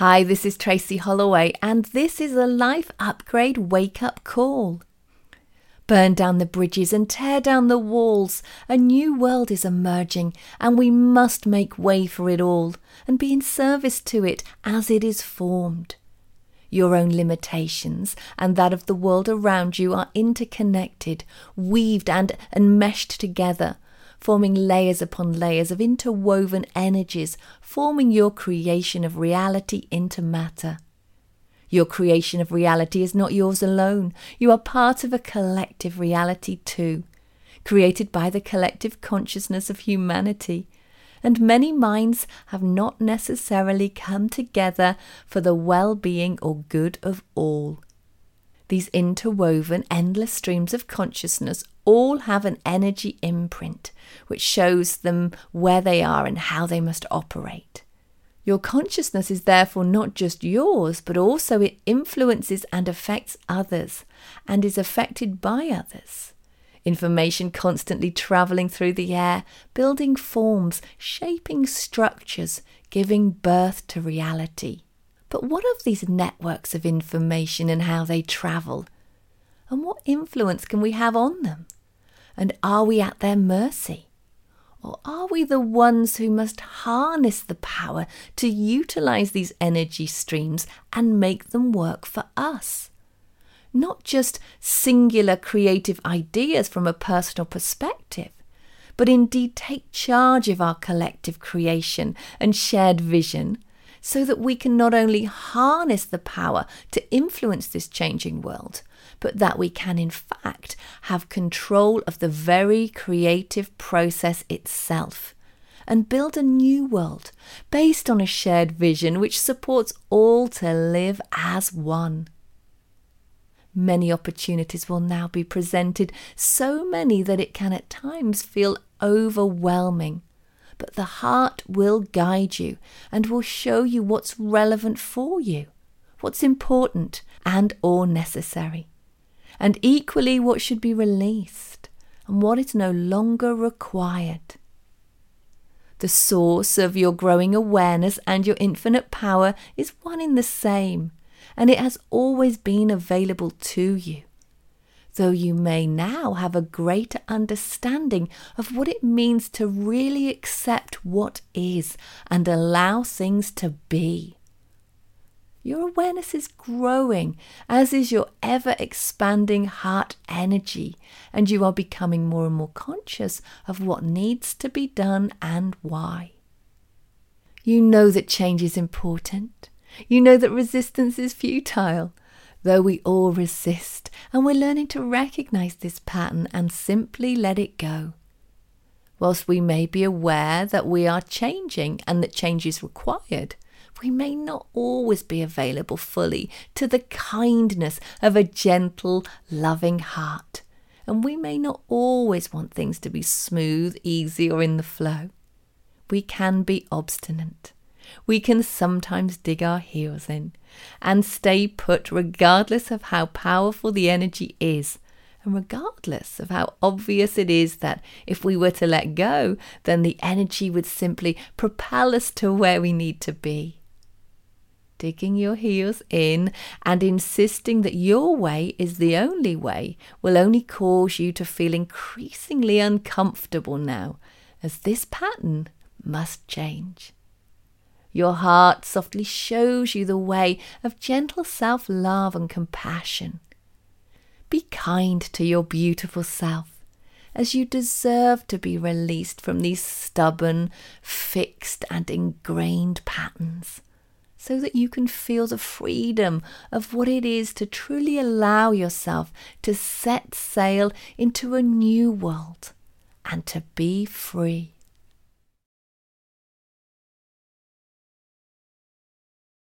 Hi, this is Tracy Holloway, and this is a Life Upgrade Wake Up Call. Burn down the bridges and tear down the walls. A new world is emerging, and we must make way for it all and be in service to it as it is formed. Your own limitations and that of the world around you are interconnected, weaved and enmeshed together forming layers upon layers of interwoven energies, forming your creation of reality into matter. Your creation of reality is not yours alone. You are part of a collective reality too, created by the collective consciousness of humanity. And many minds have not necessarily come together for the well being or good of all. These interwoven, endless streams of consciousness all have an energy imprint which shows them where they are and how they must operate. Your consciousness is therefore not just yours, but also it influences and affects others and is affected by others. Information constantly travelling through the air, building forms, shaping structures, giving birth to reality. But what of these networks of information and how they travel? And what influence can we have on them? And are we at their mercy? Or are we the ones who must harness the power to utilize these energy streams and make them work for us? Not just singular creative ideas from a personal perspective, but indeed take charge of our collective creation and shared vision so that we can not only harness the power to influence this changing world, but that we can in fact have control of the very creative process itself and build a new world based on a shared vision which supports all to live as one. Many opportunities will now be presented, so many that it can at times feel overwhelming but the heart will guide you and will show you what's relevant for you, what's important and or necessary, and equally what should be released and what is no longer required. The source of your growing awareness and your infinite power is one in the same, and it has always been available to you though you may now have a greater understanding of what it means to really accept what is and allow things to be. Your awareness is growing, as is your ever expanding heart energy, and you are becoming more and more conscious of what needs to be done and why. You know that change is important. You know that resistance is futile though we all resist, and we're learning to recognize this pattern and simply let it go. Whilst we may be aware that we are changing and that change is required, we may not always be available fully to the kindness of a gentle, loving heart, and we may not always want things to be smooth, easy, or in the flow. We can be obstinate we can sometimes dig our heels in and stay put regardless of how powerful the energy is. And regardless of how obvious it is that if we were to let go, then the energy would simply propel us to where we need to be digging your heels in and insisting that your way is the only way will only cause you to feel increasingly uncomfortable now, as this pattern must change. Your heart softly shows you the way of gentle self love and compassion. Be kind to your beautiful self, as you deserve to be released from these stubborn, fixed, and ingrained patterns, so that you can feel the freedom of what it is to truly allow yourself to set sail into a new world and to be free.